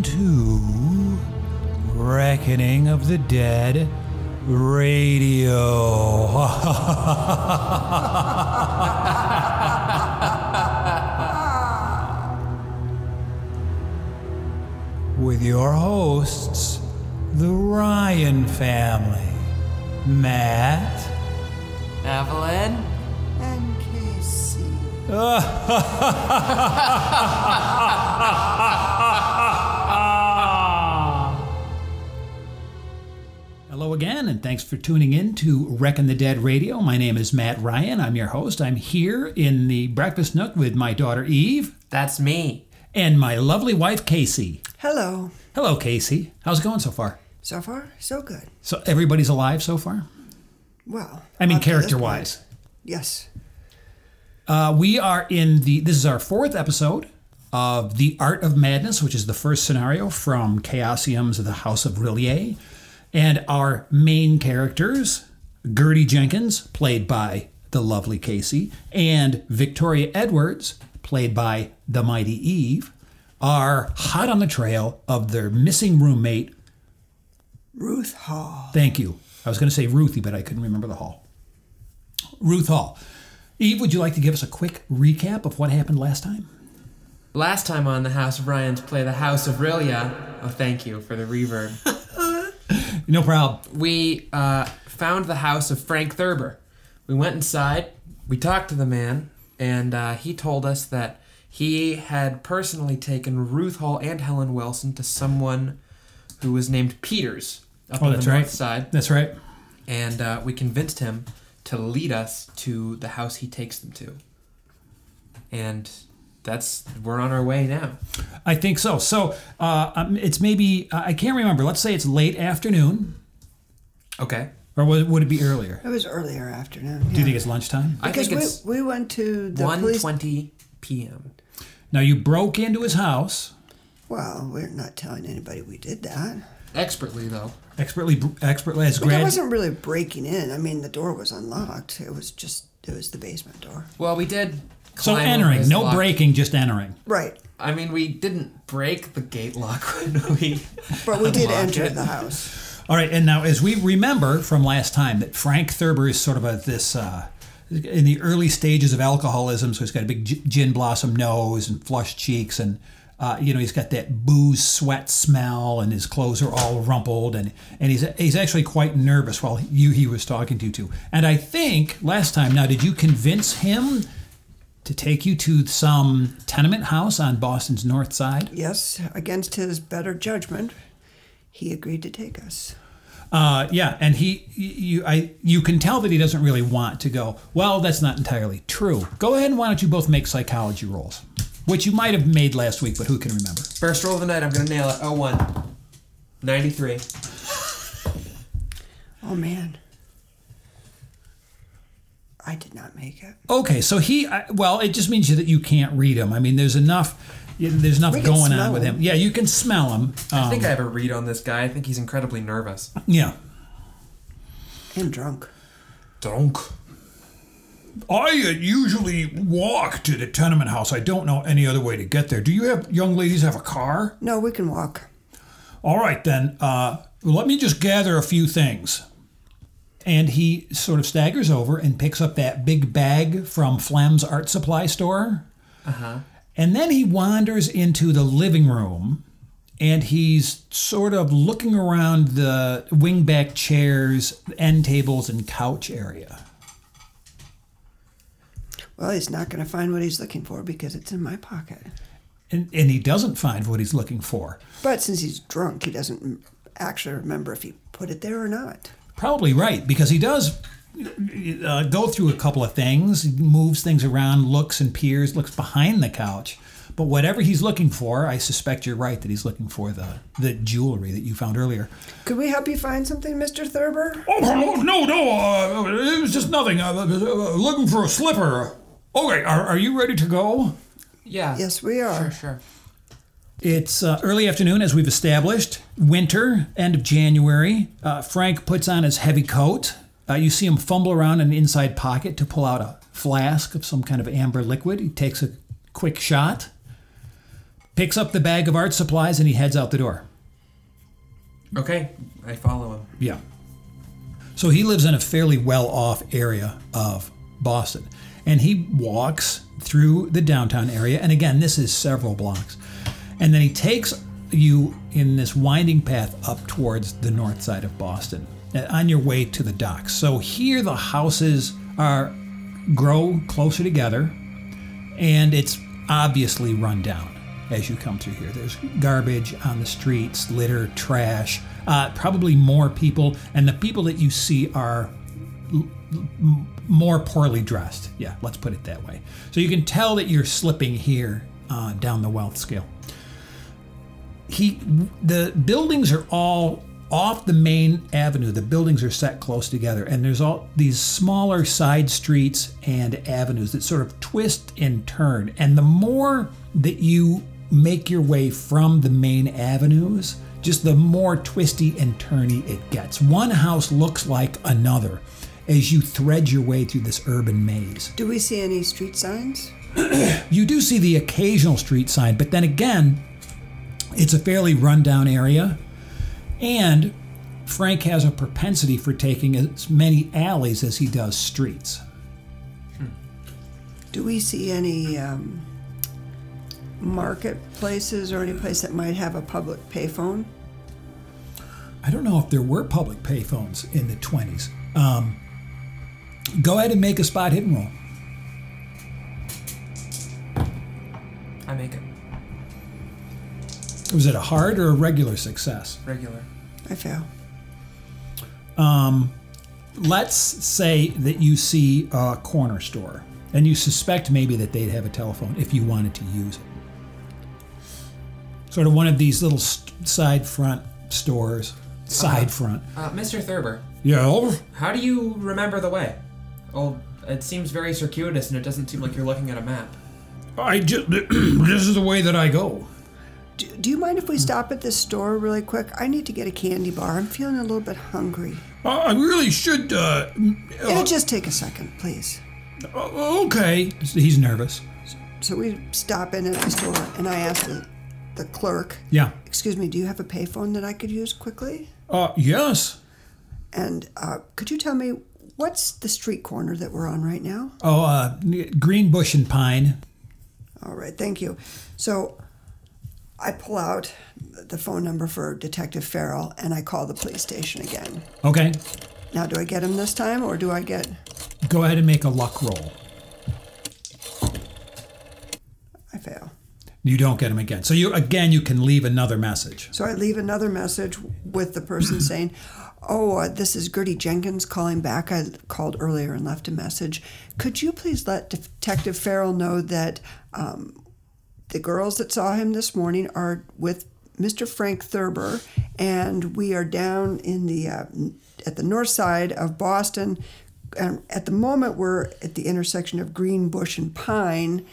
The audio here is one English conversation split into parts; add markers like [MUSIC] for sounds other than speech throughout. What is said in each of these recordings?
Welcome to Reckoning of the Dead Radio. [LAUGHS] With your hosts, the Ryan family. Matt. Evelyn? And Casey. [LAUGHS] Hello again, and thanks for tuning in to Reckon the Dead Radio. My name is Matt Ryan. I'm your host. I'm here in the breakfast nook with my daughter Eve That's me. and my lovely wife Casey. Hello. Hello, Casey. How's it going so far? So far, so good. So everybody's alive so far? Well, I mean, up to this character point. wise. Yes. Uh, we are in the. This is our fourth episode of The Art of Madness, which is the first scenario from Chaosium's The House of R'lyeh. And our main characters, Gertie Jenkins, played by the lovely Casey, and Victoria Edwards, played by the mighty Eve, are hot on the trail of their missing roommate. Ruth Hall. Thank you. I was going to say Ruthie, but I couldn't remember the hall. Ruth Hall. Eve, would you like to give us a quick recap of what happened last time? Last time on the House of Ryan's play The House of R'lyeh. Oh, thank you for the reverb. No problem. we uh, found the house of Frank Thurber. We went inside, we talked to the man, and uh, he told us that he had personally taken Ruth Hall and Helen Wilson to someone who was named Peters up Oh, on the right. north side. That's right. and uh, we convinced him to lead us to the house he takes them to. And that's we're on our way now. I think so. So uh, um, it's maybe, uh, I can't remember. Let's say it's late afternoon, Okay. or would, would it be earlier? It was earlier afternoon. Do you think it's lunchtime? I Because think we, it's we went to the one police. twenty p.m. Now you broke into his house, Well, we're not telling anybody we did that. Expertly though. expertly, expertly as But it wasn't really breaking in. I mean, the door was unlocked. It was just, it was the basement door. Well, we did. So entering, no lock- breaking, just entering. Right. I mean, we didn't break the gate lock when [LAUGHS] we. But we did enter it. the house. All right, and now as we remember from last time that Frank Thurber is sort of a this uh, in the early stages of alcoholism, so he's got a big gin blossom nose and flushed cheeks, and uh, you know he's got that booze sweat smell, and his clothes are all rumpled, and and he's he's actually quite nervous while you he was talking to you too. And I think last time, now did you convince him? To take you to some tenement house on Boston's north side. Yes, against his better judgment, he agreed to take us. Uh, yeah, and he, you, I, you can tell that he doesn't really want to go. Well, that's not entirely true. Go ahead and why don't you both make psychology rolls, which you might have made last week, but who can remember? First roll of the night. I'm gonna nail it. Oh one. 93. Oh, man. I did not make it. Okay, so he, I, well, it just means that you can't read him. I mean, there's enough, there's enough going on with him. him. Yeah, you can smell him. I Um, think I have a read on this guy. I think he's incredibly nervous. yeah. And drunk. Drunk. I uh, usually walk to the tenement house. I don't know any other way to get there. Do you have young ladies have a car? No, we can walk. All right, then. Uh, let me just gather a few things. And he sort of staggers over and picks up that big bag from Flem's art supply store. Uh-huh. And then he wanders into the living room and he's sort of looking around the wingback chairs, end tables, and couch area. Well, he's not going to find what he's looking for because it's in my pocket. And, and he doesn't find what he's looking for. But since he's drunk, he doesn't actually remember if he put it there or not. Probably right, because he does uh, go through a couple of things, he moves things around, looks and peers, looks behind the couch. But whatever he's looking for, I suspect you're right that he's looking for the, the jewelry that you found earlier. Could we help you find something, Mr. Thurber? Oh, no, no, uh, it was just nothing. I uh, looking for a slipper. Okay, are, are you ready to go? Yeah. Yes, we are. Sure, sure. It's uh, early afternoon, as we've established. Winter, end of January. Uh, Frank puts on his heavy coat. Uh, you see him fumble around in an inside pocket to pull out a flask of some kind of amber liquid. He takes a quick shot, picks up the bag of art supplies, and he heads out the door. Okay, I follow him. Yeah. So he lives in a fairly well off area of Boston. And he walks through the downtown area. And again, this is several blocks. And then he takes you in this winding path up towards the north side of Boston on your way to the docks. So here the houses are grow closer together and it's obviously run down as you come through here. There's garbage on the streets, litter, trash, uh, probably more people, and the people that you see are l- l- more poorly dressed. Yeah, let's put it that way. So you can tell that you're slipping here uh, down the wealth scale. He, the buildings are all off the main avenue. The buildings are set close together, and there's all these smaller side streets and avenues that sort of twist and turn. And the more that you make your way from the main avenues, just the more twisty and turny it gets. One house looks like another as you thread your way through this urban maze. Do we see any street signs? [CLEARS THROAT] You do see the occasional street sign, but then again, it's a fairly rundown area, and Frank has a propensity for taking as many alleys as he does streets. Do we see any um, marketplaces or any place that might have a public payphone? I don't know if there were public payphones in the 20s. Um, go ahead and make a spot hidden roll. I make it Was it a hard or a regular success? regular. I fail. Let's say that you see a corner store and you suspect maybe that they'd have a telephone if you wanted to use it. Sort of one of these little st- side front stores. Side front. Uh, Mr. Thurber, Yeah. how do you remember the way? Oh, it seems very circuitous, and it doesn't seem like you're looking at a map. I just [CLEARS THROAT] this is the way that I go. Do, do you mind if we stop at this store really quick? I need to get a candy bar. I'm feeling a little bit hungry. Uh, I really should. Uh, It'll just take a second, please. uh, okay. He's nervous. So we stop in at the store, and I ask the, the clerk, Yeah. Excuse me, do you have a payphone that I could use quickly? Uh, yes. And uh, could you tell me what's the street corner that we're on right now? Oh, uh, Green Bush and Pine. All right, thank you. So I pull out the phone number for Detective Farrell and I call the police station again. Okay. Now, do I get him this time or do I get. Go ahead and make a luck roll. I fail. You don't get him again. So you again you can leave another message. So I leave another message with the person [CLEARS THROAT] saying, Oh, uh, this is Gertie Jenkins calling back. I called earlier and left a message. Could you please let Detective Farrell know that um, the girls that saw him this morning are with Mr. Frank Thurber, and we are down in the uh, at the north side of Boston. And at the moment, we're at the intersection of Green Bush and Pine,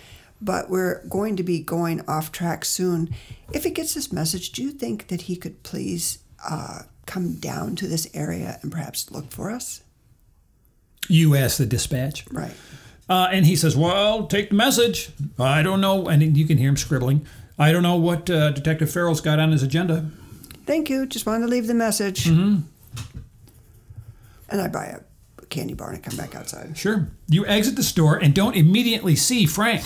but we're going to be going off track soon. If he gets this message, do you think that he could please uh, come down to this area and perhaps look for us? You ask the dispatch. Right. Uh, and he says, Well, take the message. I don't know. And you can hear him scribbling. I don't know what uh, Detective Farrell's got on his agenda. Thank you. Just wanted to leave the message. Mm-hmm. And I buy a candy bar and I come back outside. Sure. You exit the store and don't immediately see Frank.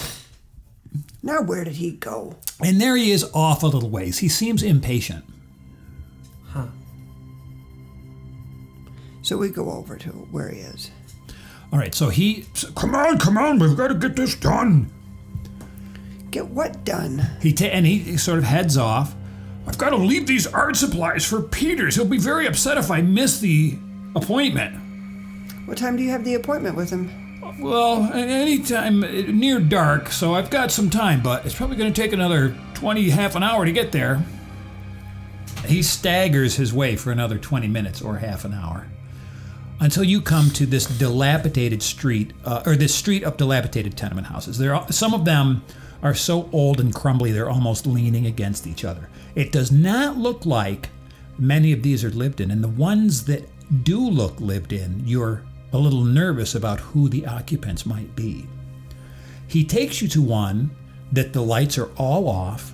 Now, where did he go? And there he is off a little ways. He seems impatient. Huh. So we go over to where he is. All right, so he. Come on, come on, we've got to get this done. Get what done? He ta- and he sort of heads off. I've got to leave these art supplies for Peters. He'll be very upset if I miss the appointment. What time do you have the appointment with him? Well, anytime uh, near dark, so I've got some time, but it's probably going to take another 20, half an hour to get there. He staggers his way for another 20 minutes or half an hour until you come to this dilapidated street, uh, or this street of dilapidated tenement houses. There are, some of them are so old and crumbly they're almost leaning against each other. It does not look like many of these are lived in, and the ones that do look lived in, you're a little nervous about who the occupants might be. He takes you to one that the lights are all off,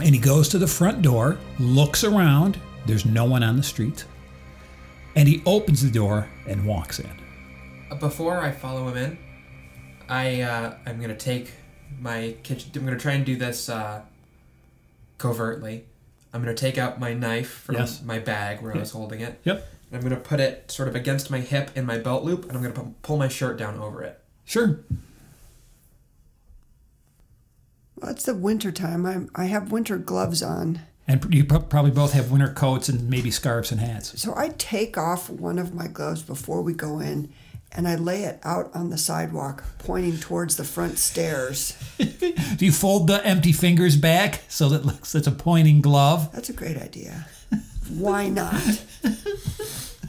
And he goes to the front door, looks around. There's no one on the street. And he opens the door and walks in. Uh, Before I follow him in, I uh, I'm gonna take my kitchen. I'm gonna try and do this uh, covertly. I'm gonna take out my knife from Yes. my bag where I was holding it. Yep. I'm gonna put it sort of against my hip in my belt loop, and I'm gonna pull my shirt down over it. Sure. Well, it's the winter time. I I have winter gloves on, And you probably both have winter coats and maybe scarves and hats. so I take off one of my gloves before we go in, and I lay it out on the sidewalk, pointing towards the front stairs. [LAUGHS] Do you fold the empty fingers back so that it looks it's a pointing glove? That's a great idea. Why not? [LAUGHS]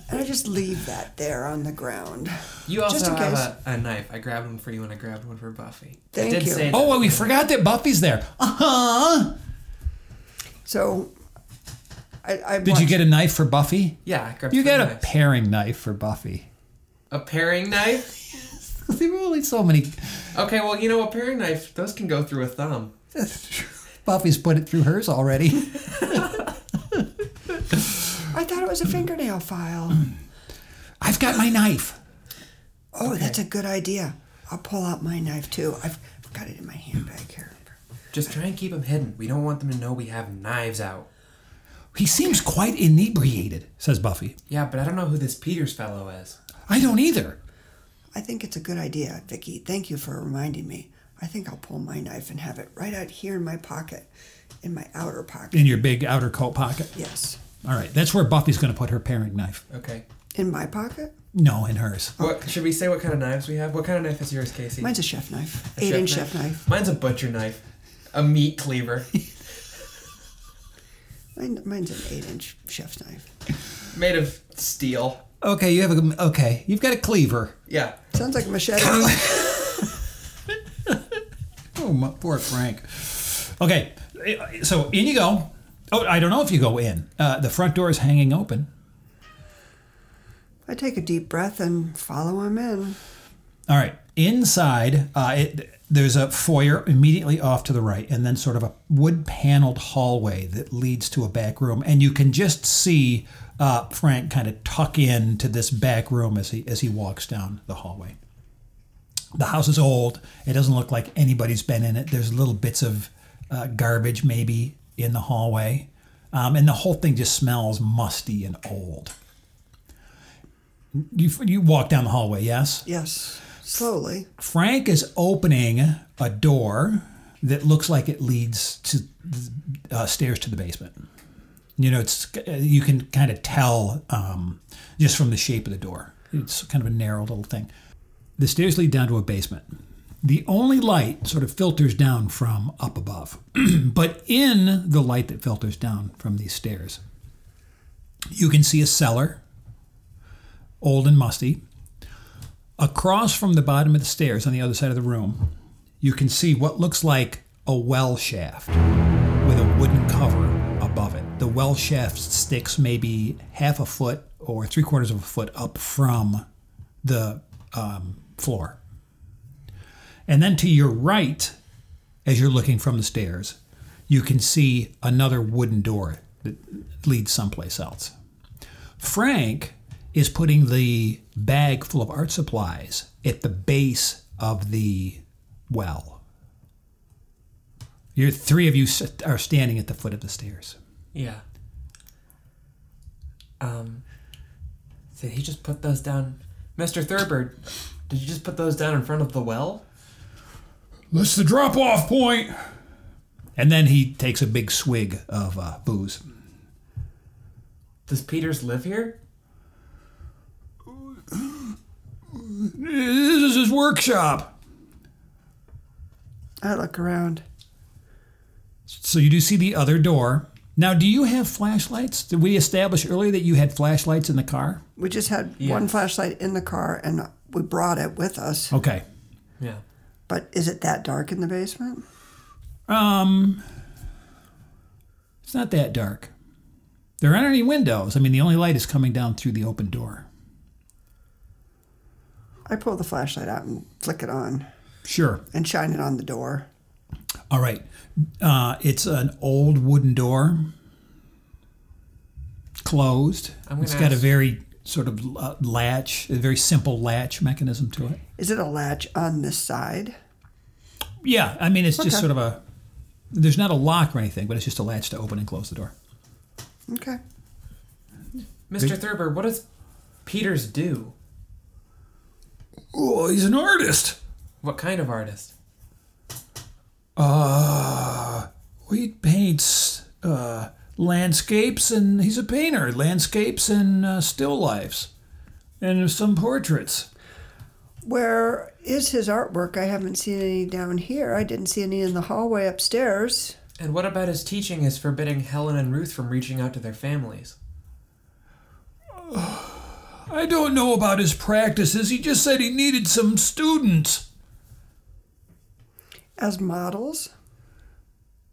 And I just leave that there on the ground. You also Just in have case. a, a knife. I grabbed one for you, and I grabbed one for Buffy. Thank I did you. Say Oh, that. well, we forgot that Buffy's there. Uh huh. So, I, I Did you get a knife for Buffy? Yeah, I grabbed. You three got a paring knife for Buffy. a paring knife. [LAUGHS] There were only so many. Okay, well, you know, a paring knife, those can go through a thumb. Buffy's put it through hers already. [LAUGHS] I thought it was a fingernail file. [CLEARS THROAT] I've got my knife. Oh, that's a good idea. I'll pull out my knife too. I've got it in my handbag here. Just try and keep them hidden. We don't want them to know we have knives out. He seems quite inebriated, says Buffy. Yeah, but I don't know who this Peters fellow is. I don't either. I think it's a good idea, Vicky. Thank you for reminding me. I think I'll pull my knife and have it right out here in my pocket, in my outer pocket. In your big outer coat pocket. Yes. All right, that's where Buffy's going to put her paring knife. Okay. In my pocket? No, in hers. What should we say? What kind of knives we have? What kind of knife is yours, Casey? Mine's a chef knife. A Eight inch chef knife. Mine's a butcher knife, a meat cleaver, [LAUGHS] Mine, mine's an eight inch chef's knife. made of steel. Okay, you have a okay. You've got a cleaver. Yeah. Sounds like a machete. [LAUGHS] [LAUGHS] Oh, my, poor Frank. Okay, so in you go. Oh, I don't know if you go in. Uh, the front door is hanging open. I take a deep breath and follow him in. All right, inside, uh, it, there's a foyer immediately off to the right, and then sort of a wood-paneled hallway that leads to a back room, and you can just see uh, Frank kind of tuck in to this back room as he as he walks down the hallway. The house is old. It doesn't look like anybody's been in it. There's little bits of uh, garbage maybe in the hallway, um, and the whole thing just smells musty and old. You you walk down the hallway, yes. Yes. Slowly. Frank is opening a door that looks like it leads to uh, stairs to the basement. You know, it's you can kind of tell um, just from the shape of the door. It's kind of a narrow little thing. The stairs lead down to a basement. The only light sort of filters down from up above, [CLEARS THROAT] but in the light that filters down from these stairs, you can see a cellar, old and musty, Across from the bottom of the stairs on the other side of the room, you can see what looks like a well shaft with a wooden cover above it. The well shaft sticks maybe half a foot or three quarters of a foot up from the um, floor. And then to your right, as you're looking from the stairs, you can see another wooden door that leads someplace else. Frank is putting the bag full of art supplies at the base of the well. Your three of you are standing at the foot of the stairs. Yeah. Um. Did he just put those down, Mister Thurber? Did you just put those down in front of the well? That's the drop off point. And then he takes a big swig of uh, booze. Does Peters live here? This is his workshop. I look around. So you do see the other door. Now, do you have flashlights? Did we establish earlier that you had flashlights in the car? We just had Yeah. one flashlight in the car and we brought it with us. Okay. Yeah. But is it that dark in the basement? Um, it's not that dark. There aren't any windows. I mean, the only light is coming down through the open door. I pull the flashlight out and flick it on Sure. and shine it on the door. All right. Uh, it's an old wooden door, closed. I'm gonna It's got a very sort of uh, latch, a very simple latch mechanism to it. Is it a latch on this side? Yeah, I mean, it's just sort of a. There's not a lock or anything, but it's just a latch to open and close the door. Okay. Mr. Thurber, what does Peters do? Oh, he's an artist. What kind of artist? Uh, he paints uh, landscapes, and he's a painter. Landscapes and uh, still lifes, and some portraits. Where is his artwork? I haven't seen any down here. I didn't see any in the hallway upstairs. And what about his teaching is forbidding Helen and Ruth from reaching out to their families? [SIGHS] I don't know about his practices. He just said he needed some students. As models?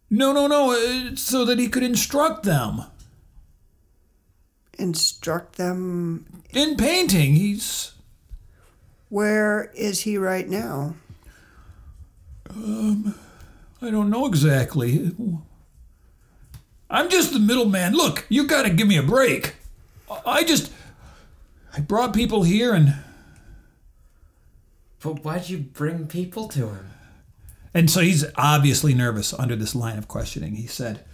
No, no, no, uh, so that he could instruct them Instruct them. in painting. He's Where is he right now? Um, I don't know exactly. I'm just the middleman. Look, you got to give me a break. I just I brought people here and But why'd you bring people to him? and so he's obviously nervous under this line of questioning. He said,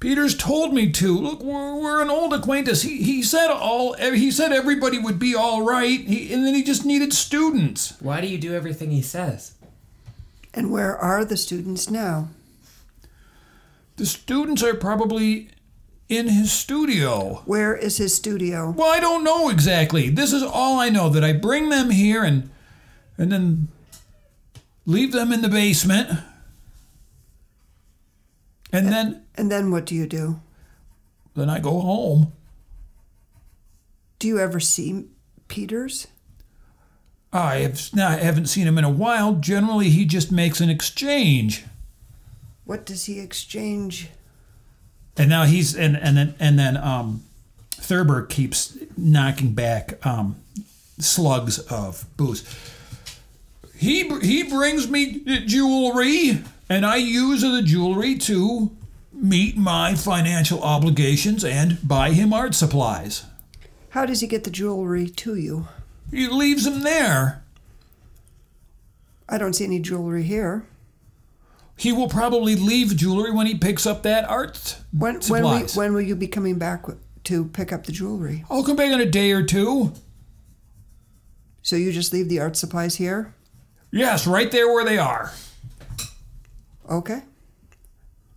Peters told me to. Look, we're, we're an old acquaintance. He, he said all. He said everybody would be all right. He, and then he just needed students. Why do you do everything he says? And where are the students now? The students are probably in his studio. Where is his studio? Well, I don't know exactly. This is all I know that I bring them here and and then leave them in the basement. And then And then what do you do? then I go home. Do you ever see Peters? I have I haven't seen him in a while. Generally, he just makes an exchange. What does he exchange? And now he's and and then and then um, Thurber keeps knocking back um, slugs of booze. He he brings me jewelry, and I use the jewelry to meet my financial obligations and buy him art supplies. How does he get the jewelry to you? He leaves them there. I don't see any jewelry here. He will probably leave jewelry when he picks up that art When when will, supplies. when will you be coming back to pick up the jewelry? I'll come back in a day or two. So you just leave the art supplies here? Yes, right there where they are. Okay.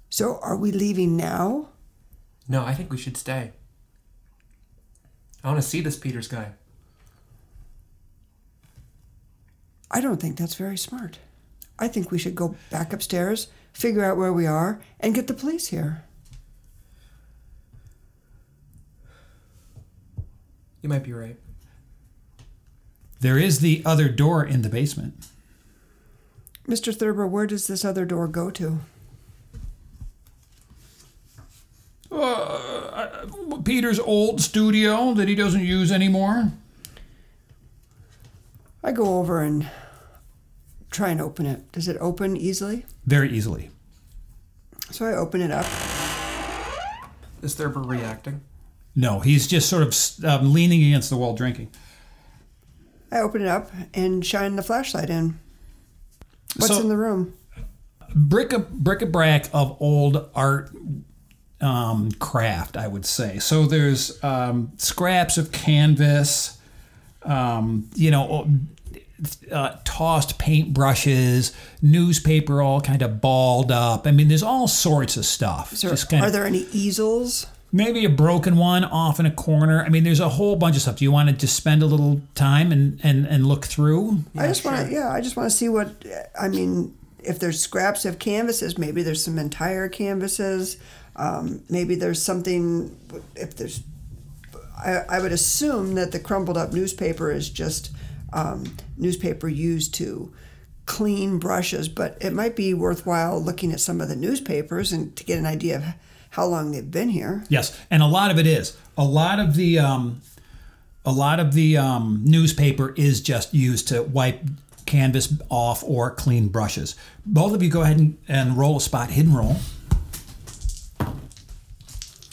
So are we leaving now? No, I think we should stay. I want to see this Peters guy. I don't think that's very smart. I think we should go back upstairs, figure out where we are, and get the police here. You might be right. There is the other door in the basement. Mr. Thurber, where does this other door go to? Uh, Peter's old studio that he doesn't use anymore. I go over and try and open it. Does it open easily? Very easily. So I open it up. Is Thurber reacting? No, he's just sort of um, leaning against the wall drinking. I open it up and shine the flashlight in. What's So- in the room? Brick a bric a brac of old art um, craft, I would say. So there's um, scraps of canvas, um, you know, uh, tossed paint brushes, newspaper all kind of balled up. I mean, there's all sorts of stuff. There- are of there any easels? maybe a broken one off in a corner. I mean, there's a whole bunch of stuff. Do you want to just spend a little time and, and, and look through? I just want to, yeah, I just want to see what, I mean, if there's scraps of canvases, maybe there's some entire canvases. Um, maybe there's something, if there's, I, I would assume that the crumpled up newspaper is just um, newspaper used to clean brushes, but it might be worthwhile looking at some of the newspapers and to get an idea of how long they've been here. Yes, and a lot of it is. A lot of the um, a lot of the um, newspaper is just used to wipe canvas off or clean brushes. Both of you go ahead and, and roll a spot hidden roll.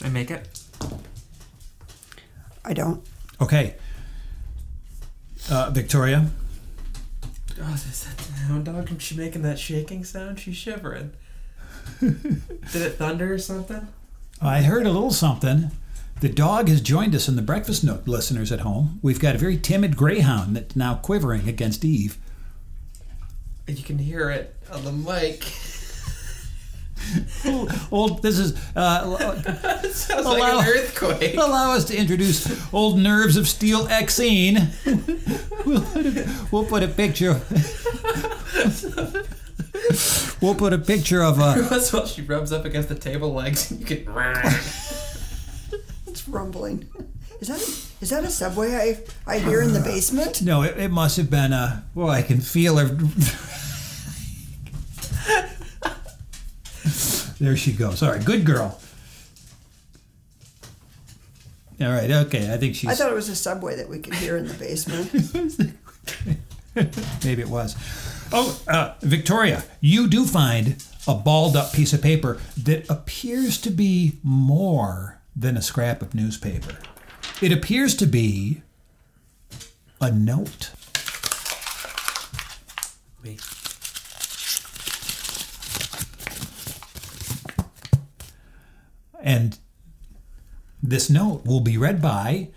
I make it. I don't. Okay. Uh, Victoria, Oh, is that the hound dog? She making that shaking sound? She's shivering. [LAUGHS] Did it thunder or something? I heard a little something. The dog has joined us in the breakfast nook, listeners at home. We've got a very timid greyhound that's now quivering against Eve. You can hear it on the mic. [LAUGHS] [LAUGHS] Old, this is uh, [LAUGHS] it sounds Allow- like an earthquake. [LAUGHS] allow us to introduce old nerves of steel Exene. we'll, put a, we'll put a picture. we'll put a picture of uh, That's while she rubs up against the table legs and you can. It's rumbling. Is that is that a subway I I hear in the basement? no. It, it must have been uh Well, I can feel her. There she goes. All right, good girl. All right, okay. I think she's. I thought it was a subway that we could hear in the basement. [LAUGHS] Maybe it was. Oh, uh, Victoria, you do find a balled up piece of paper that appears to be more than a scrap of newspaper. It appears to be a note. Me. And this note will be read by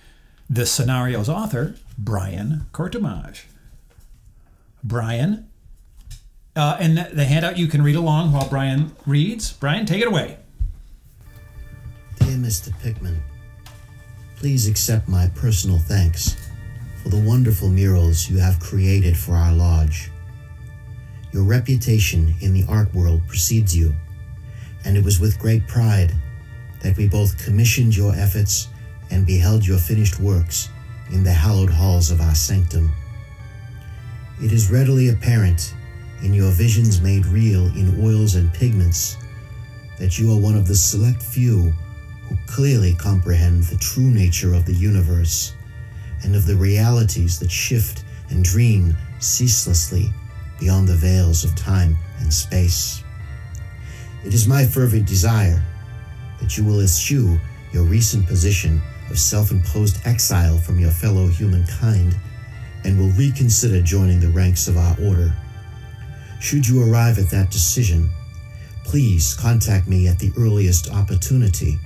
the scenario's author, Brian Courtemanche. Brian, uh, and the, the handout you can read along while Brian reads. Brian, take it away. Dear Mr. Pickman, please accept my personal thanks for the wonderful murals you have created for our lodge. Your reputation in the art world precedes you, and it was with great pride that we both commissioned your efforts and beheld your finished works in the hallowed halls of our sanctum. It is readily apparent in your visions made real in oils and pigments that you are one of the select few who clearly comprehend the true nature of the universe and of the realities that shift and dream ceaselessly beyond the veils of time and space. It is my fervent desire that you will eschew your recent position of self imposed exile from your fellow humankind and will reconsider joining the ranks of our order. Should you arrive at that decision, please contact me at the earliest opportunity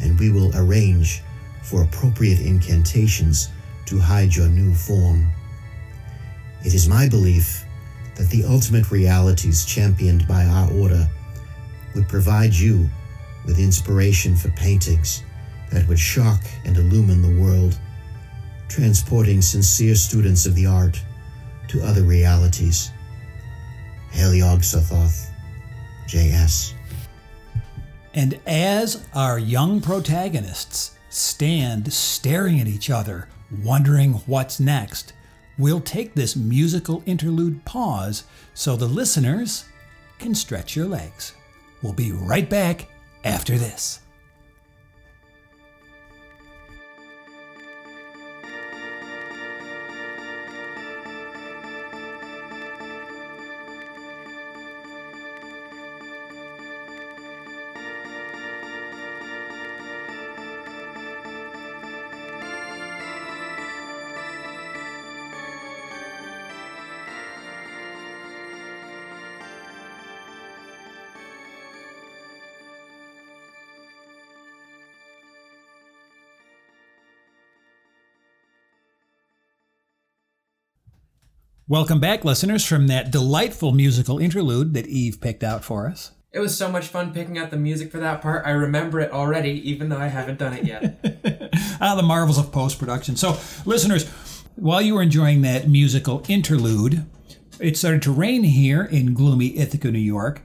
and we will arrange for appropriate incantations to hide your new form. It is my belief that the ultimate realities championed by our order would provide you with inspiration for paintings that would shock and illumine the world, transporting sincere students of the art to other realities. Sothoth, J.S. And as our young protagonists stand staring at each other, wondering what's next, we'll take this musical interlude pause so the listeners can stretch your legs. We'll be right back after this. Welcome back, listeners, from that delightful musical interlude that Eve picked out for us. It was so much fun picking out the music for that part. I remember it already, even though I haven't done it yet. [LAUGHS] ah, the marvels of post production. So, listeners, while you were enjoying that musical interlude, it started to rain here in gloomy Ithaca, New York.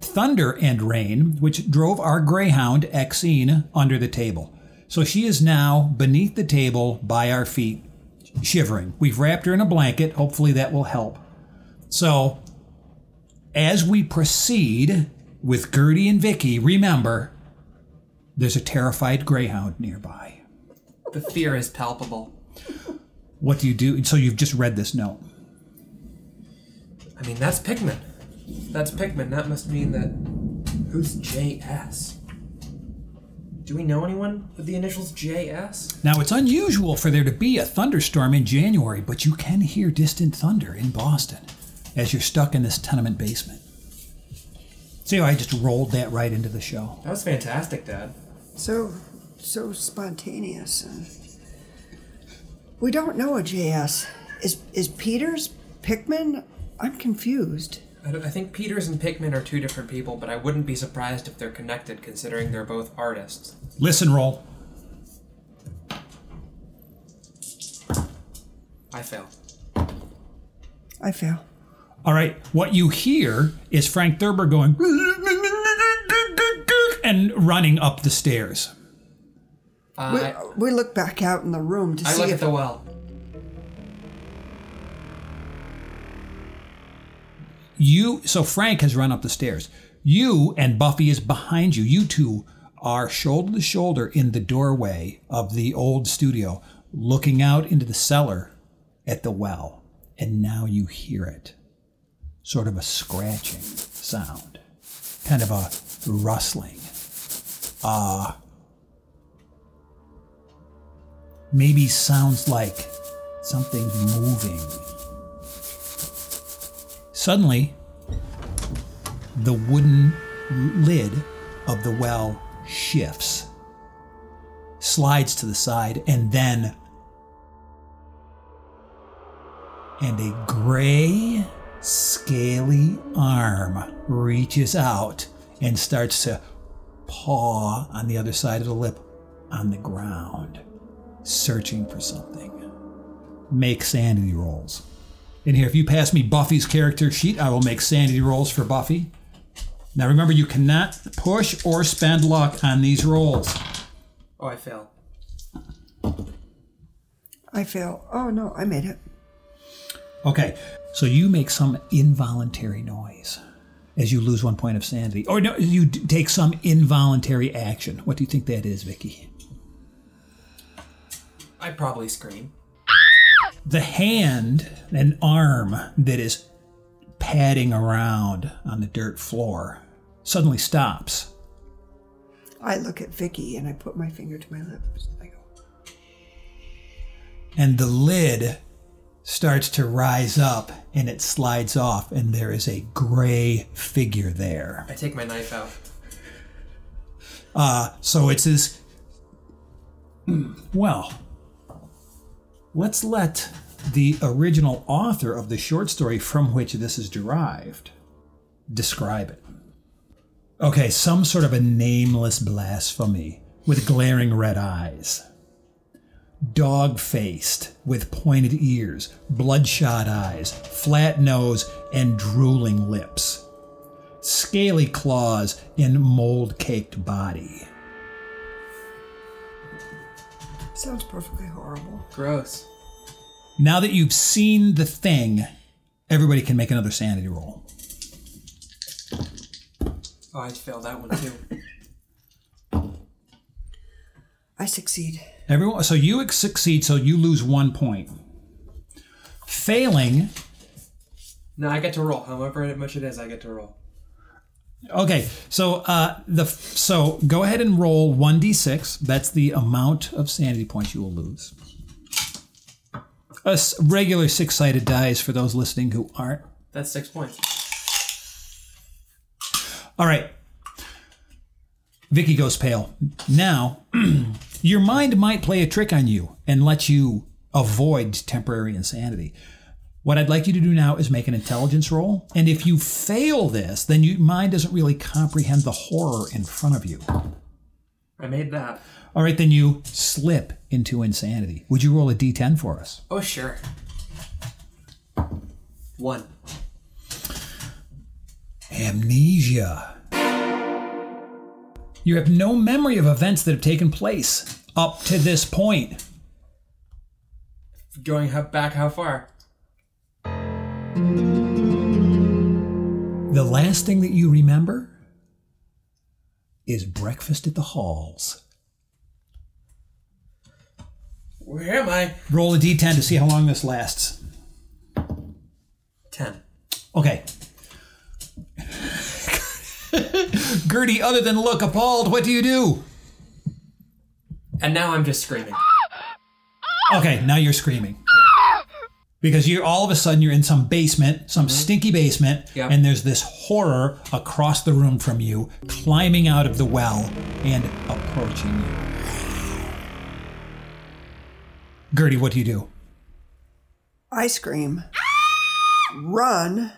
Thunder and rain, which drove our greyhound, Exene, under the table. So she is now beneath the table by our feet, shivering. We've wrapped her in a blanket. Hopefully that will help. So, as we proceed with Gertie and Vicky, remember there's a terrified greyhound nearby. the fear is palpable. What do you do? So you've just read this note. I mean, that's Pickman. That's Pickman. That must mean that. Who's JS? Do we know anyone with the initials JS? Now, it's unusual for there to be a thunderstorm in January, but you can hear distant thunder in Boston as you're stuck in this tenement basement. See how I just rolled that right into the show? That was fantastic, Dad. So, so spontaneous. We don't know a JS. Is is Peters Pickman? I'm confused. I, I think Peters and Pickman are two different people, but I wouldn't be surprised if they're connected considering they're both artists. Listen, roll. I fail. I fail. All right, what you hear is Frank Thurber going and running up the stairs. Uh, We, I, we look back out in the room to I see look if at the well. You so Frank has run up the stairs. You and Buffy is behind you. You two are shoulder to shoulder in the doorway of the old studio, looking out into the cellar at the well. And now you hear it. Sort of a scratching sound. Kind of a rustling. Uh maybe sounds like something's moving. Suddenly, the wooden lid of the well shifts, slides to the side, and then. And a gray, scaly arm reaches out and starts to paw on the other side of the lip on the ground, searching for something. Make sanity rolls. In here, if you pass me Buffy's character sheet, I will make sanity rolls for Buffy. Now remember, you cannot push or spend luck on these rolls. Oh, I fail. I fail. Oh no, I made it. Okay, so you make some involuntary noise as you lose one point of sanity. Or no, you d- take some involuntary action. What do you think that is, Vicky? I'd probably scream. The hand and arm that is padding around on the dirt floor suddenly stops. I look at Vicky and I put my finger to my lips. I go, and the lid starts to rise up and it slides off and there is a gray figure there I take my knife out. uh, so it's this [CLEARS THROAT] well let's let the original author of the short story from which this is derived describe it. Okay some sort of a nameless blasphemy with glaring red eyes. Dog faced with pointed ears, bloodshot eyes, flat nose, and drooling lips, scaly claws, and mold caked body. Sounds perfectly horrible. Gross. Now that you've seen the thing, everybody can make another sanity roll. Oh, I failed that one too. I succeed. Everyone, so you ex- succeed, so you lose one point. Failing, No, I get to roll. However much it is, I get to roll. Okay, so uh, the so go ahead and roll one d six. That's the amount of sanity points you will lose. A s- regular six sided dice for those listening who aren't. That's six points. All right. Vicky goes pale. Now, [CLEARS THROAT] your mind might play a trick on you and let you avoid temporary insanity. What I'd like you to do now is make an intelligence roll. And if you fail this, then your mind doesn't really comprehend the horror in front of you. I made that. All right, then you slip into insanity. Would you roll a d10 for us? Oh, sure. One. Amnesia. You have no memory of events that have taken place up to this point. Going how, back how far? The last thing that you remember is breakfast at the halls. Where am I? Roll a d10 to see how long this lasts. Ten. Okay. Gertie, other than look appalled, what do you do? And now I'm just screaming. Okay, now you're screaming. Because you're all of a sudden you're in some basement, some mm-hmm. stinky basement, Yep. and there's this horror across the room from you, climbing out of the well and approaching you. Gertie, what do you do? I scream, run,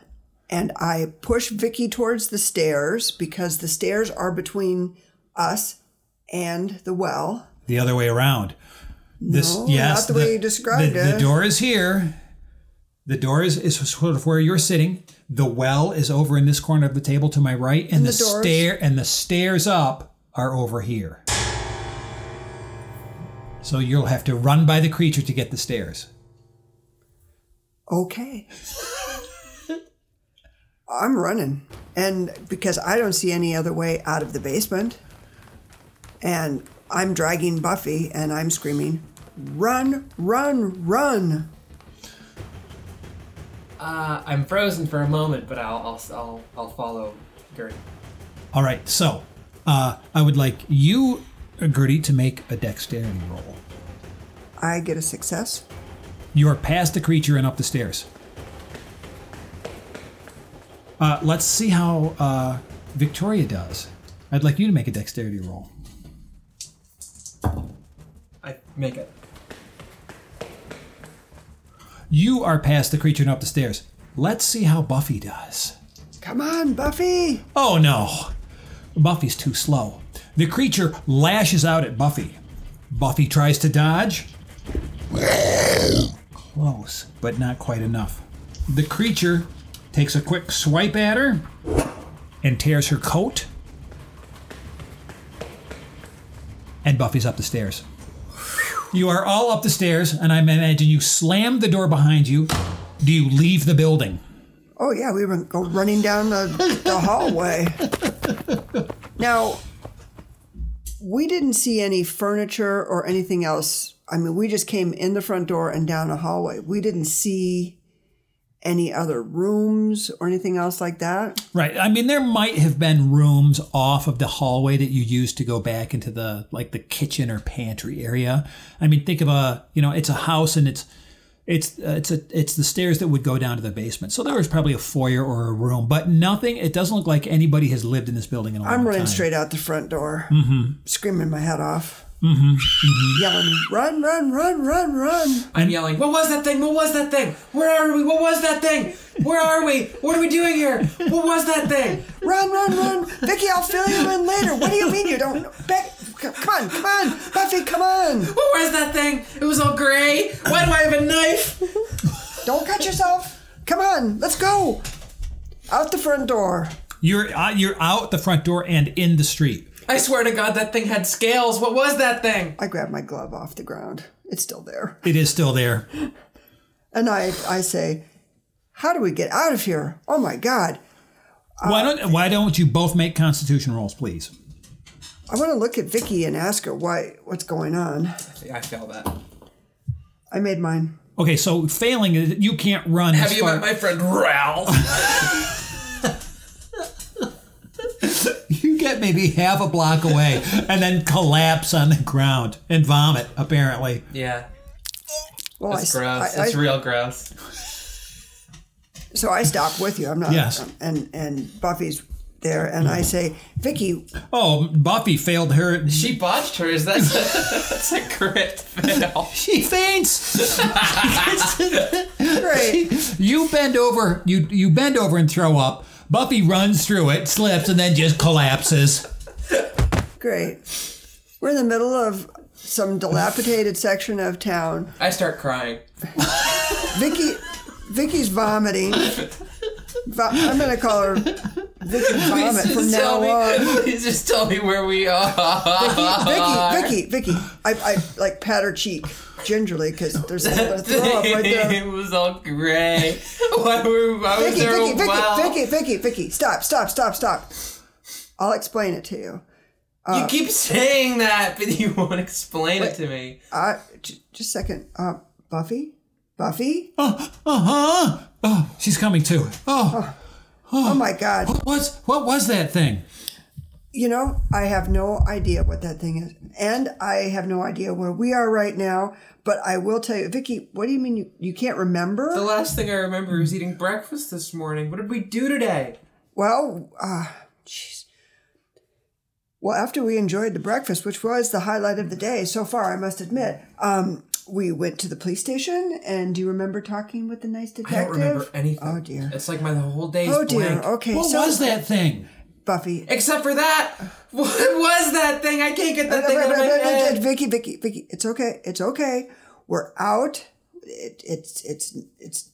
and I push Vicky towards the stairs because the stairs are between us and the well. The other way around. This, No, yes, not the way you described the, The door is here. The door is, is sort of where you're sitting. The well is over in this corner of the table to my right, and, And the, the stair and the stairs up are over here. So you'll have to run by the creature to get the stairs. Okay. I'm running. And because I don't see any other way out of the basement. And I'm dragging Buffy and I'm screaming, run, run, run. Uh, I'm frozen for a moment, but I'll I'll I'll, I'll follow Gertie. All right, so uh, I would like you, uh, Gertie, to make a dexterity roll. I get a success. You are past the creature and up the stairs. Uh, let's see how uh, Victoria does. I'd like you to make a dexterity roll. I make it. You are past the creature and up the stairs. Let's see how Buffy does. Come on, Buffy. Oh no! Buffy's too slow. The creature lashes out at Buffy. Buffy tries to dodge. Close, but not quite enough. The creature takes a quick swipe at her and tears her coat. And Buffy's up the stairs. You are all up the stairs, and I imagine you slam the door behind you. Do you leave the building? Oh yeah, we were go running down the, the hallway. now, we didn't see any furniture or anything else. I mean, we just came in the front door and down a hallway. We didn't see any other rooms or anything else like that. Right. I mean, there might have been rooms off of the hallway that you used to go back into the like the kitchen or pantry area. I mean, think of a you know, it's a house and it's it's uh, it's a it's the stairs that would go down to the basement. So there was probably a foyer or a room, but nothing. It doesn't look like anybody has lived in this building in a long I'm running straight out the front door, screaming my head off, yelling, "Run, run, run, run, run!" I'm yelling, What was that thing? What was that thing? Where are we? What was that thing? Where are we? What are we doing here? What was that thing? Run, run, run! Vicky, I'll fill you in later. What do you mean you don't? Beck, come on, come on, Buffy, come on! What was that thing? It was all gray. Why do I have a knife? Don't cut yourself. Come on, let's go. Out the front door. You're uh, you're out the front door and in the street. I swear to God, that thing had scales. What was that thing? I grab my glove off the ground. It's still there. It is still there. And I, I say, How do we get out of here? Oh my God. why don't why don't you both make Constitution rolls, please? I want to look at Vicky and ask her why what's going on. I feel that. I made mine. Okay, so failing is you can't run. Have as you far- met my friend Ralph? [LAUGHS] [LAUGHS] You maybe half a block away and then collapse on the ground and vomit, apparently. yeah, Well, that's I, gross. I- that's I- real gross. So I stop with you. I'm not. Yes. And and Buffy's there, and I say, Vicky, Oh, Buffy failed her. She botched hers. That's a, [LAUGHS] that's a crit fail. She faints. [LAUGHS] great. [LAUGHS] you bend over. You you bend over and throw up. Buffy runs through it, slips, and then just collapses. Great. We're in the middle of some dilapidated section of town. I start crying. Vicky, Vicky's vomiting. Vo- I'm gonna call her Vicky Vomit Please from just now tell me. on. Please just tell me where we are. Vicky, Vicky, Vicky. I, I like pat her cheek gingerly because there's a little bit of [LAUGHS] throw up right there. It was all gray. [LAUGHS] Why were why was Vicky, there Vicky, a Vicky, well? Vicky, Vicky, Vicky, stop, stop, stop, stop. I'll explain it to you. you keep saying that, but you won't explain it to me. Uh, j- just a second. Uh, Buffy? Buffy? Uh huh. Oh, she's coming too. Oh, Oh my God. what's what was that thing? You know, I have no idea what that thing is. And I have no idea where we are right now. But I will tell you, Vicky, what do you mean you, you can't remember? The last thing I remember is eating breakfast this morning. What did we do today? Well, uh, jeez. Well, after we enjoyed the breakfast, which was the highlight of the day so far, I must admit, um, we went to the police station. And do you remember talking with the nice detective? I don't remember anything. Oh dear. It's like my whole day's Oh dear. blank. Okay, What so was that thing? Buffy. Except for that. What was that thing? I can't get that thing out of my [LAUGHS] head. Vicky, Vicky, Vicky, it's okay. It's okay. We're out. It, it's it's it's.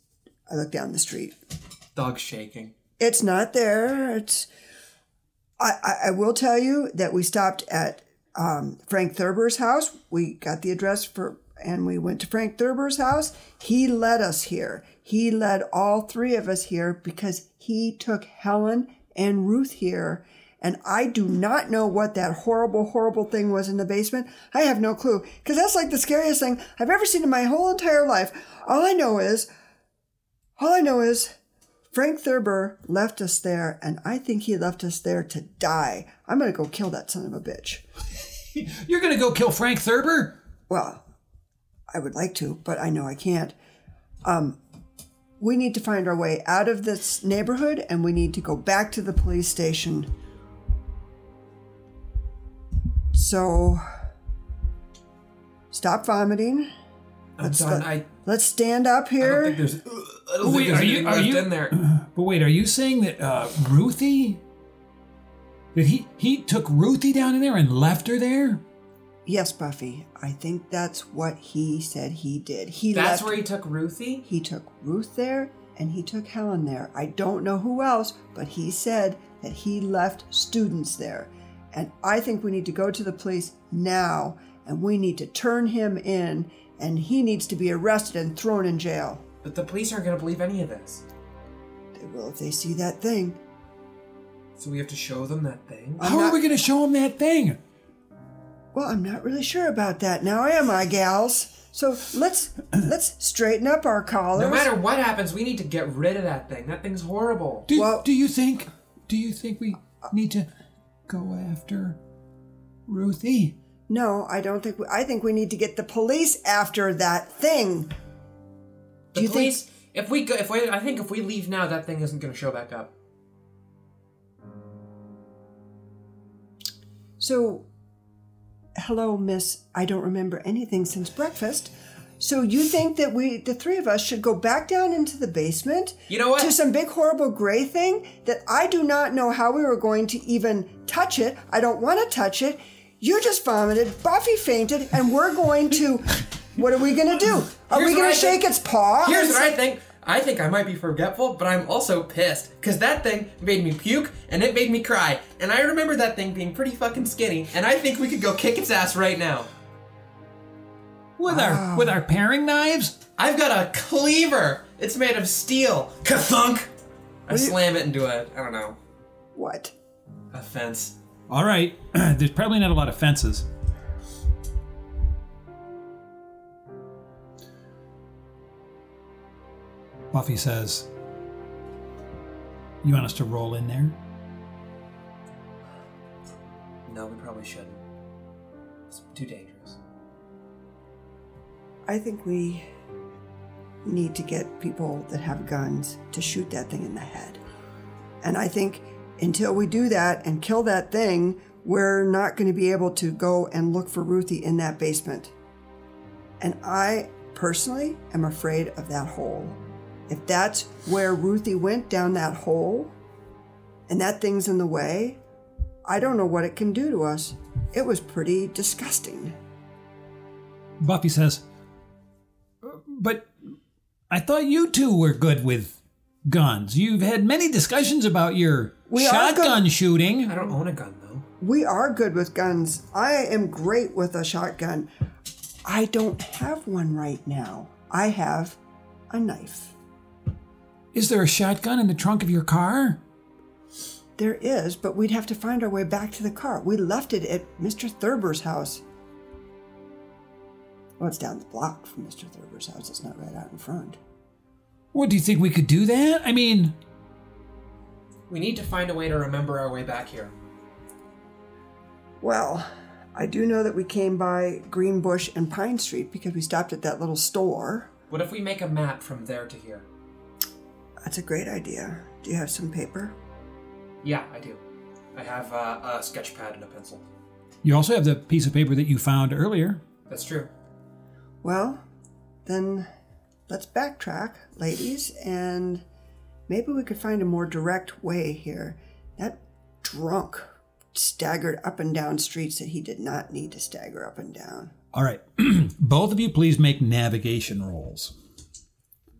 I look down the street. Dog shaking. It's not there. It's. I, I, I will tell you that we stopped at um, Frank Thurber's house. We got the address for, and we went to Frank Thurber's house. He led us here. He led all three of us here because he took Helen and Ruth here. And I do not know what that horrible, horrible thing was in the basement. I have no clue because that's like the scariest thing I've ever seen in my whole entire life. All I know is, all I know is Frank Thurber left us there, and I think he left us there to die. I'm gonna go kill that son of a bitch. [LAUGHS] You're gonna go kill Frank Thurber? Well, I would like to, but I know I can't. Um, we need to find our way out of this neighborhood, and we need to go back to the police station. So, stop vomiting. I'm Let's done. let- I, Let's stand up I don't here. think there's. I don't Wait, think there's are you- are you- in there. [CLEARS THROAT] But wait, are you saying that uh, Ruthie? That he he took Ruthie down in there and left her there? Yes, Buffy. I think that's what he said he did. He That's left where he took Ruthie. He took Ruth there and he took Helen there. I don't know who else, but he said that he left students there. And I think we need to go to the police now and we need to turn him in and he needs to be arrested and thrown in jail. But the police aren't going to believe any of this. They will if they see that thing. So we have to show them that thing. I'm How not- are we gonna show them that thing? Well, I'm not really sure about that now, am I, gals? So let's [CLEARS THROAT] let's straighten up our collars. No matter what happens, we need to get rid of that thing. That thing's horrible. Do, Well- do you think? Do you think we need to go after Ruthie? No, I don't think. We, I think we need to get the police after that thing. The Do you think- police. If we go, if we, I think if we leave now, that thing isn't going to show back up. So, hello, Miss. I don't remember anything since breakfast. So you think that we, the three of us, should go back down into the basement? You know what? To some big horrible gray thing that I do not know how we were going to even touch it. I don't want to touch it. You just vomited. Buffy fainted, and we're going to. What are we going to do? Are Here's we going to shake its paw? Here's what I think. I think I might be forgetful, but I'm also pissed because that thing made me puke and it made me cry, and I remember that thing being pretty fucking skinny, and I think we could go kick its ass right now. With our with our paring knives? I've got a cleaver. It's made of steel. Kathunk. I do you- slam it into a I don't know What? a fence. All right. [CLEARS THROAT] There's probably not a lot of fences. Buffy says, "You want us to roll in there?" No, we probably shouldn't. It's too dangerous. I think we need to get people that have guns to shoot that thing in the head. And I think until we do that and kill that thing, we're not going to be able to go and look for Ruthie in that basement. And I personally am afraid of that hole. If that's where Ruthie went down that hole and that thing's in the way, I don't know what it can do to us. It was pretty disgusting. Buffy says, "But I thought you two were good with guns. You've had many discussions about your We shotgun shooting." I don't own a gun though. We are good with guns. I am great with a shotgun. I don't have one right now. I have a knife. Is there a shotgun in the trunk of your car? There is, but we'd have to find our way back to the car. We left it at Mr. Thurber's house. Well, it's down the block from Mr. Thurber's house. It's not right out in front. What do you think we could do that? I mean, We need to find a way to remember our way back here. Well, I do know that we came by Greenbush and Pine Street because we stopped at that little store. What if we make a map from there to here? That's a great idea. Do you have some paper? Yeah, I do. I have uh, a sketch pad and a pencil. you also have the piece of paper that you found earlier. That's true. Well, then let's backtrack, ladies, and maybe we could find a more direct way here. That drunk staggered up and down streets that he did not need to stagger up and down. All right. [CLEARS THROAT] Both of you, please make navigation rolls,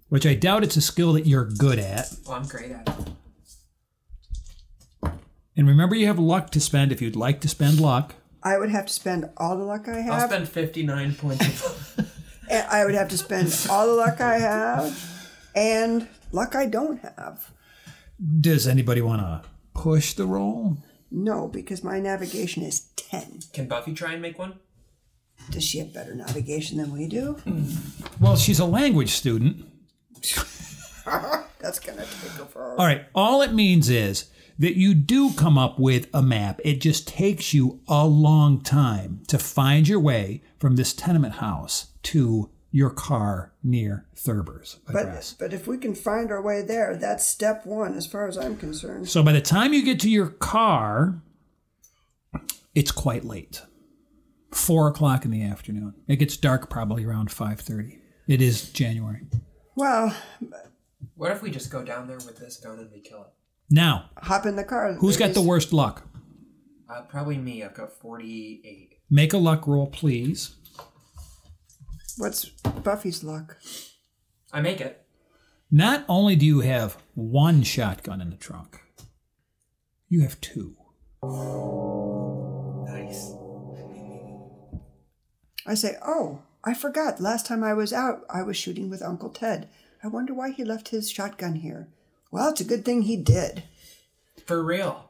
which I doubt it's a skill that you're good at. Well, I'm great at it. And remember, you have luck to spend if you'd like to spend luck. I would have to spend all the luck I have. I'll spend 59 points of. [LAUGHS] [LAUGHS] and I would have to spend all the luck I have and luck I don't have. Does anybody want to push the roll? No, because my navigation is 10. Can Buffy try and make one? Does she have better navigation than we do? Hmm. Well, she's a language student. [LAUGHS] That's going to take her for All right. All it means is that you do come up with a map. It just takes you a long time to find your way from this tenement house to your car near Thurber's address. But, but if we can find our way there, that's step one as far as I'm concerned. So by the time you get to your car, it's quite late. Four o'clock in the afternoon. It gets dark probably around five thirty. It is January. Well, What if we just go down there with this gun and we kill it? Now, hop in the car. who's got the worst luck? Uh, probably me. I've got 48. Make a luck roll, please. What's Buffy's luck? I make it. Not only do you have one shotgun in the trunk, you have two. Nice. I say, oh, I forgot. Last time I was out, I was shooting with Uncle Ted. I wonder why he left his shotgun here. Well, it's a good thing he did. For real.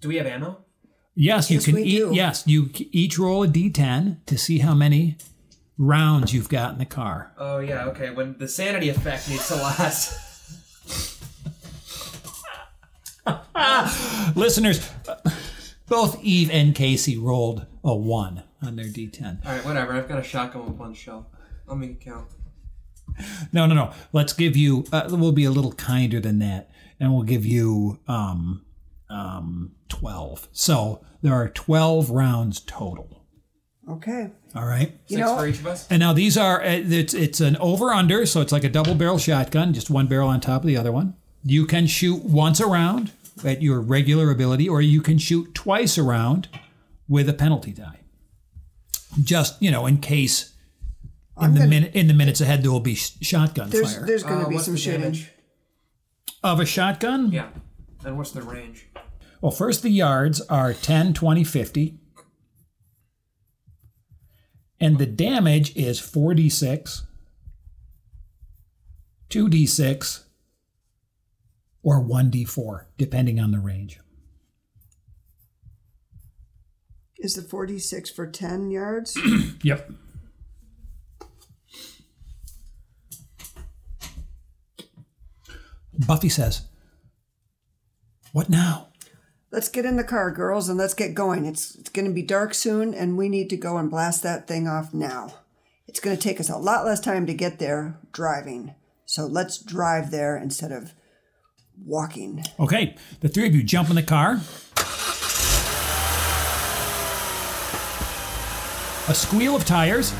Do we have ammo? Yes, you Yes, can eat. do. Yes, you each roll a d10 to see how many rounds you've got in the car. Oh, yeah, okay. When the sanity effect needs to last. [LAUGHS] [LAUGHS] Listeners, both Eve and Casey rolled a one on their d10. Alright, whatever. I've got a shotgun with one shell. I'll make it count. No, no, no. Let's give you. Uh, we'll be a little kinder than that, and we'll give you um, um, twelve. So there are twelve rounds total. Okay. All right. You Six know, for each of us? And now these are uh, it's it's an over under, so it's like a double barrel shotgun, just one barrel on top of the other one. You can shoot once a round at your regular ability, or you can shoot twice a round with a penalty die. Just you know, in case in the gonna- minute in the minutes ahead there will be sh- shotgun there's fire there's going to Uh, be some shooting. damage? of a shotgun. Yeah. And what's the range? Well, first the yards are 10, 20, 50. And the damage is 4d6, 2d6, or 1d4, depending on the range. Is the 46 for 10 yards? [CLEARS THROAT] Yep. Buffy says, What now? let's get in the car, girls, and let's get going. It's, it's going to be dark soon, and we need to go and blast that thing off now. It's going to take us a lot less time to get there driving. So let's drive there instead of walking. Okay, the three of you jump in the car. A squeal of tires,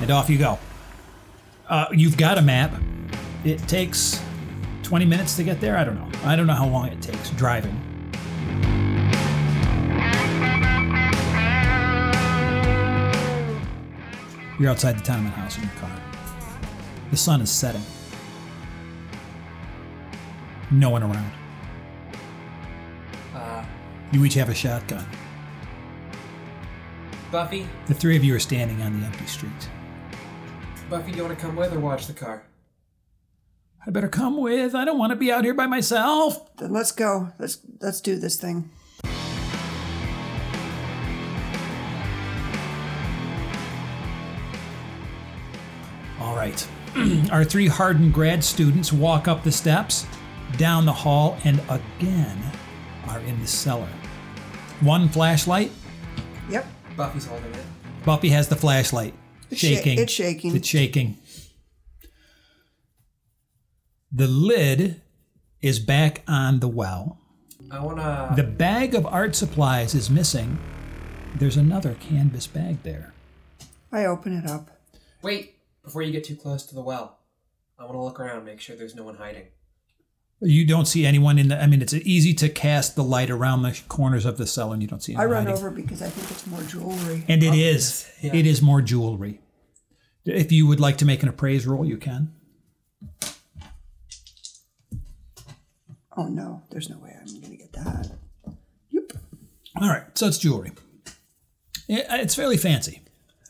and off you go. Uh, you've got a map. It takes 20 minutes to get there. I don't know. I don't know how long it takes driving. You're outside the tenement house in your car. The sun is setting. No one around. Uh, You each have a shotgun. Buffy? The three of you are standing on the empty street. Buffy, do you want to come with or watch the car? I better come with. I don't want to be out here by myself. Then let's go. Let's let's do this thing. All right. [CLEARS THROAT] Our three hardened grad students walk up the steps, down the hall, and again are in the cellar. One flashlight. Yep. Buffy's holding it. Buffy has the flashlight. It's sha- Shaking. it's shaking. It's shaking. The lid is back on the well. I wanna. The bag of art supplies is missing. There's another canvas bag there. I open it up. Wait before you get too close to the well. I want to look around, make sure there's no one hiding. You don't see anyone in the. I mean, it's easy to cast the light around the corners of the cell, and you don't see I anyone run hiding. over because I think it's more jewelry. And it Oh, is. yes. Yeah. It is more jewelry. If you would like to make an appraise roll, you can. Oh no, there's no way I'm going to get that. Yep. All right, so it's jewelry. It- it's fairly fancy,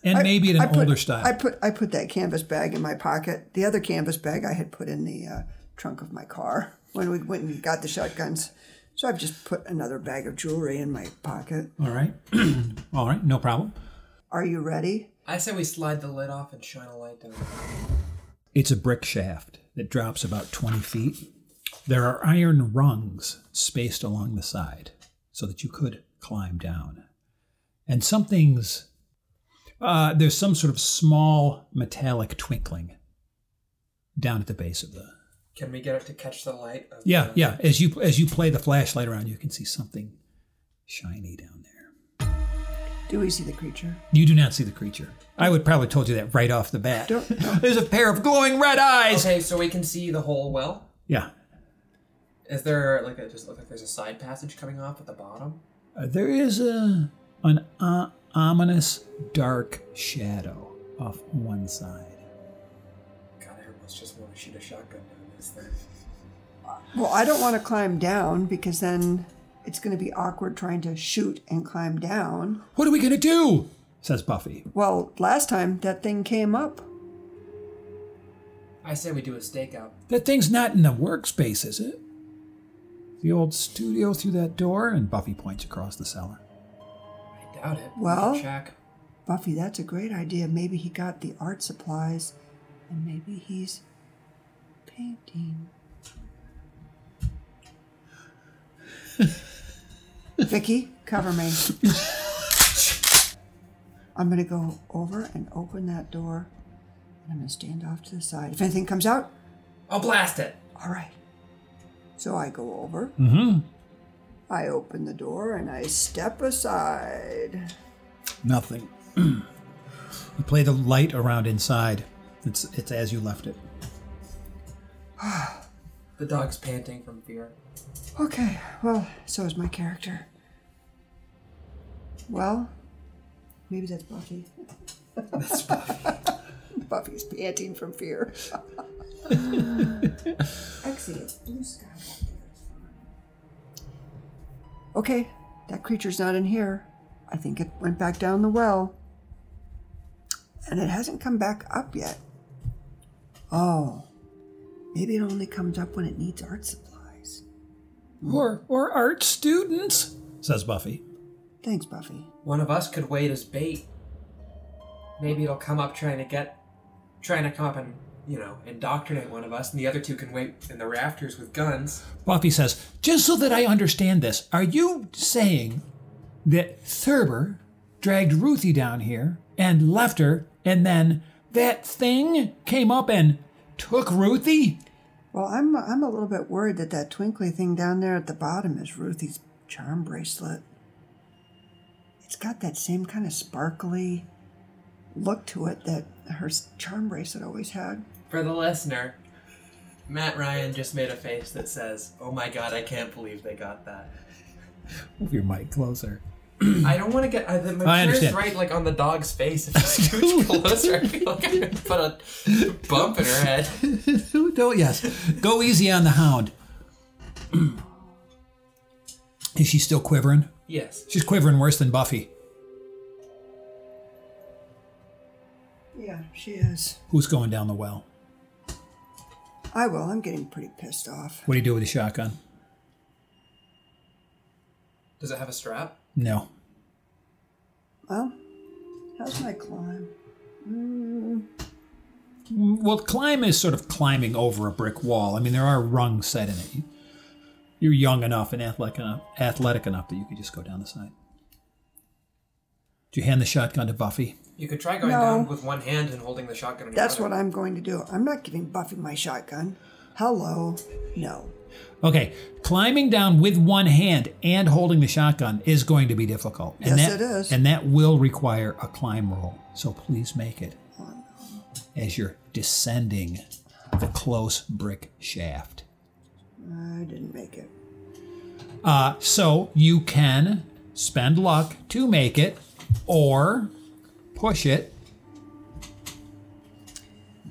and I- maybe in an I put, older style. I put I put that canvas bag in my pocket. The other canvas bag I had put in the uh, trunk of my car when we went and got the shotguns. So I've just put another bag of jewelry in my pocket. All right, [CLEARS THROAT] all right, no problem. Are you ready? I say we slide the lid off and shine a light down. It's a brick shaft that drops about 20 feet. There are iron rungs spaced along the side so that you could climb down. And something's. Uh, there's some sort of small metallic twinkling down at the base of the. Can we get it to catch the light? Of Yeah, the- yeah. As you as you play the flashlight around, you can see something shiny down there. Do we see the creature? You do not see the creature. I would probably told you that right off the bat. Don't- [LAUGHS] There's a pair of glowing red eyes. Okay, so we can see the whole well. Yeah, Is there like a just look like there's a side passage coming off at the bottom? Uh, there is a an uh, ominous dark shadow off one side. God, I almost just Well, I don't want to climb down because then it's going to be awkward trying to shoot and climb down. What are we gonna do? Says Buffy. Well, last time that thing came up. I say we do a stakeout. That thing's not in the workspace, is it? The old studio through that door, and Buffy points across the cellar. I doubt it. Well- We check. Buffy, that's a great idea. Maybe he got the art supplies and maybe he's painting. Vicky, cover me. I'm going to go over and open that door. And I'm going to stand off to the side. If anything comes out, I'll blast it. all right. So I go over. Mm-hmm. I open the door and I step aside. Nothing. you play the light around inside. It's it's as you left it. [SIGHS] [SIGHS] [SIGHS] The dog's panting from fear. Okay, well, so is my character. Well, maybe that's Buffy. That's Buffy. [LAUGHS] Buffy's panting from fear. [LAUGHS] Actually, it's blue sky. Okay, that creature's not in here. I think it went back down the well. And it hasn't come back up yet. Oh, maybe it only comes up when it needs art supplies. Or or art students, says Buffy. Thanks, Buffy. One of us could wait as bait. Maybe it'll come up trying to get, trying to come up and you know indoctrinate one of us, and the other two can wait in the rafters with guns. Buffy says, just so that I understand this, are you saying that Thurber dragged Ruthie down here and left her, and then that thing came up and took Ruthie? Well, I'm I'm a little bit worried that that twinkly thing down there at the bottom is Ruthie's charm bracelet. It's got that same kind of sparkly look to it that her charm bracelet always had. For the listener, Matt Ryan just made a face that says, "Oh my God, I can't believe they got that." Move your mic closer. I don't want to get. I, the, my I chair's right like on the dog's face. If I scooch closer, I feel like I'm gonna put a bump in her head. [LAUGHS] Don't yes. Go easy on the hound. [CLEARS THROAT] Is she still quivering? Yes. She's quivering worse than Buffy. Yeah, she is. Who's going down the well? I will. I'm getting pretty pissed off. What do you do with a shotgun? Does it have a strap? No. Well, how's my climb? Mm, Well, climb is sort of climbing over a brick wall. I mean, there are rungs set in it. You're young enough and athletic enough, athletic enough that you could just go down the side. Do you hand the shotgun to Buffy? You could try going No. down with one hand and holding the shotgun. In your That's other. what I'm going to do. I'm not giving Buffy my shotgun. Hello. No. Okay, climbing down with one hand and holding the shotgun is going to be difficult. And Yes, that, it is. And that will require a climb roll. So please make it as you're descending the close brick shaft. I didn't make it. Uh, so you can spend luck to make it or push it.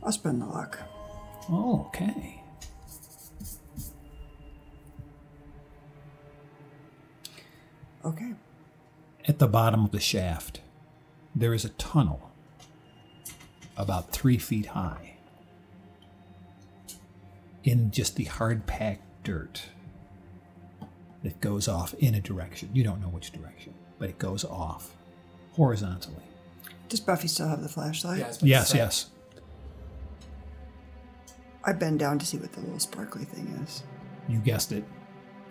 I'll spend the luck. Okay. Okay. At the bottom of the shaft, there is a tunnel about three feet high in just the hard packed dirt that goes off in a direction. You don't know which direction, but it goes off horizontally. Does Buffy still have the flashlight? Yeah, I was about to Yes, say. yes. I bend down to see what the little sparkly thing is. You guessed it.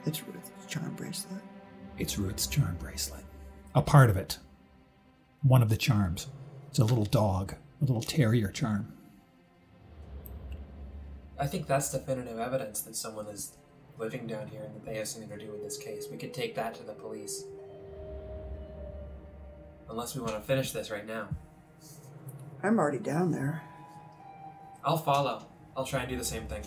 It's Ruth's charm bracelet. It's Ruth's charm bracelet. A part of it. One of the charms. It's a little dog, a little terrier charm. I think that's definitive evidence that someone is living down here and that they have something to do with this case. We could take that to the police. Unless we want to finish this right now. I'm already down there. I'll follow. I'll try and do the same thing.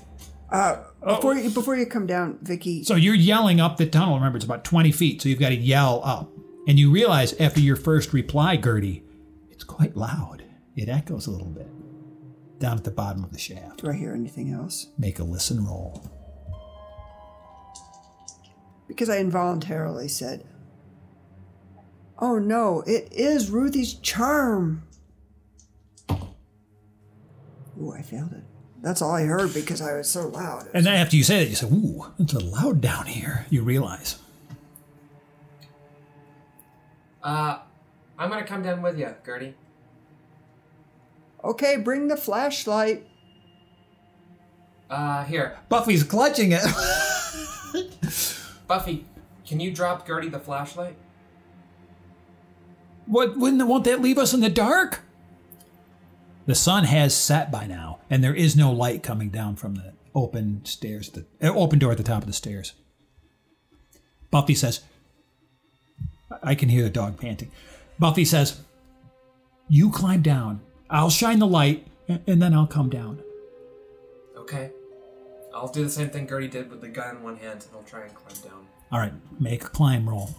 Uh, before you before you come down, Vicky. So you're yelling up the tunnel. Remember, it's about 20 feet, so you've got to yell up. And you realize after your first reply, Gertie, it's quite loud. It echoes a little bit down at the bottom of the shaft. Do I hear anything else? Make a listen roll. Because I involuntarily said, "Oh no, it is Ruthie's charm." Ooh, I failed it. That's all I heard because I was so loud. And then after you say that, you say, Ooh, it's a loud down here. You realize. Uh, I'm gonna come down with you, Gertie. Okay, bring the flashlight. Uh, here. Buffy's clutching it. [LAUGHS] Buffy, can you drop Gertie the flashlight? what, wouldn't, won't that leave us in the dark? The sun has set by now, and there is no light coming down from the open stairs, the uh, open door at the top of the stairs. Buffy says, I can hear the dog panting. Buffy says, You climb down. I'll shine the light, and then I'll come down. Okay. I'll do the same thing Gertie did with the gun in one hand, and I'll try and climb down. All right, make a climb roll.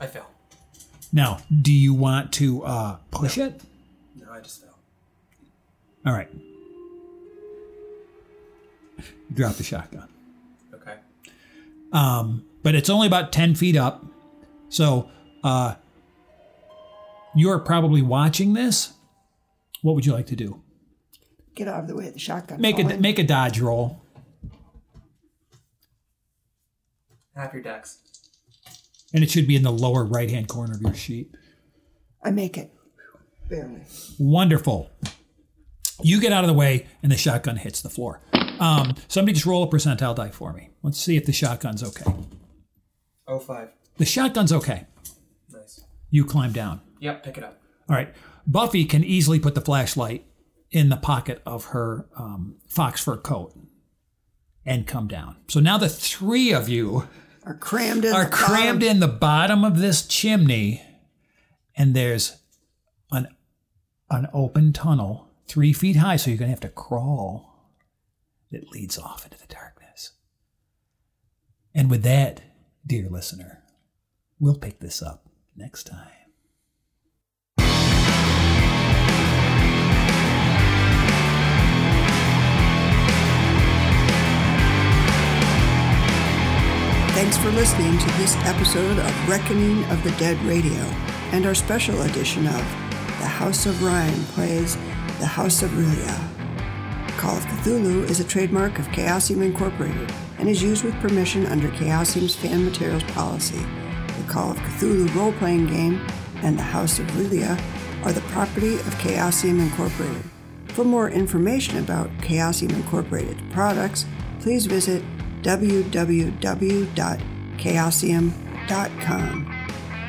I fail. Now, do you want to uh, push it? No, I just fail. All right. Drop the shotgun. Okay. Um, but it's only about 10 feet up. So uh, you're probably watching this. What would you like to do? Get out of the way of the shotgun. Make a, make a dodge roll. Have your decks. And it should be in the lower right hand corner of your sheet. I make it. Barely. Wonderful. You get out of the way, and the shotgun hits the floor. Um, somebody just roll a percentile die for me. Let's see if the shotgun's okay. Oh five. The shotgun's okay. Nice. You climb down. Yep, pick it up. All right. Buffy can easily put the flashlight in the pocket of her um, fox fur coat and come down. So now the three of you Are crammed in. are the crammed bottom. in the bottom of this chimney, and there's an an open tunnel three feet high. So you're gonna have to crawl. That leads off into the darkness. And with that, dear listener, we'll pick this up next time. Thanks for listening to this episode of Reckoning of the Dead Radio and our special edition of The House of Ryan plays The House of R'lyeh. Call of Cthulhu is a trademark of Chaosium Incorporated and is used with permission under Chaosium's fan materials policy. The Call of Cthulhu role playing game and The House of R'lyeh are the property of Chaosium Incorporated. For more information about Chaosium Incorporated products, please visit www.chaosium.com.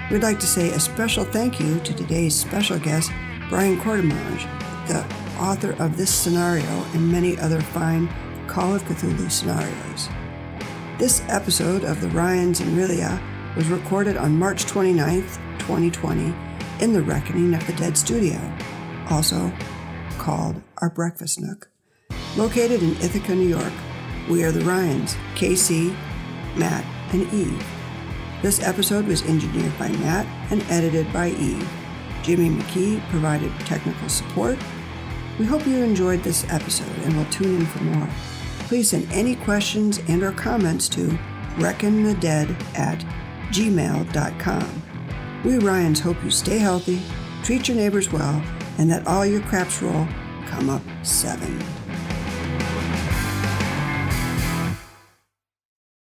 We'd like to say a special thank you to today's special guest, Brian Courtemanche, the author of this scenario and many other fine Call of Cthulhu scenarios. This episode of The Ryans and R'lyeh was recorded on March 29th, 2020, in the Reckoning of the Dead studio, also called Our Breakfast Nook. Located in Ithaca, New York, we are the Ryans, Casey, Matt, and Eve. This episode was engineered by Matt and edited by Eve. Jimmy McKee provided technical support. We hope you enjoyed this episode and will tune in for more please send any questions and or comments to reckonthedead at gmail.com. We Ryans hope you stay healthy, treat your neighbors well, and that all your craps roll come up seven.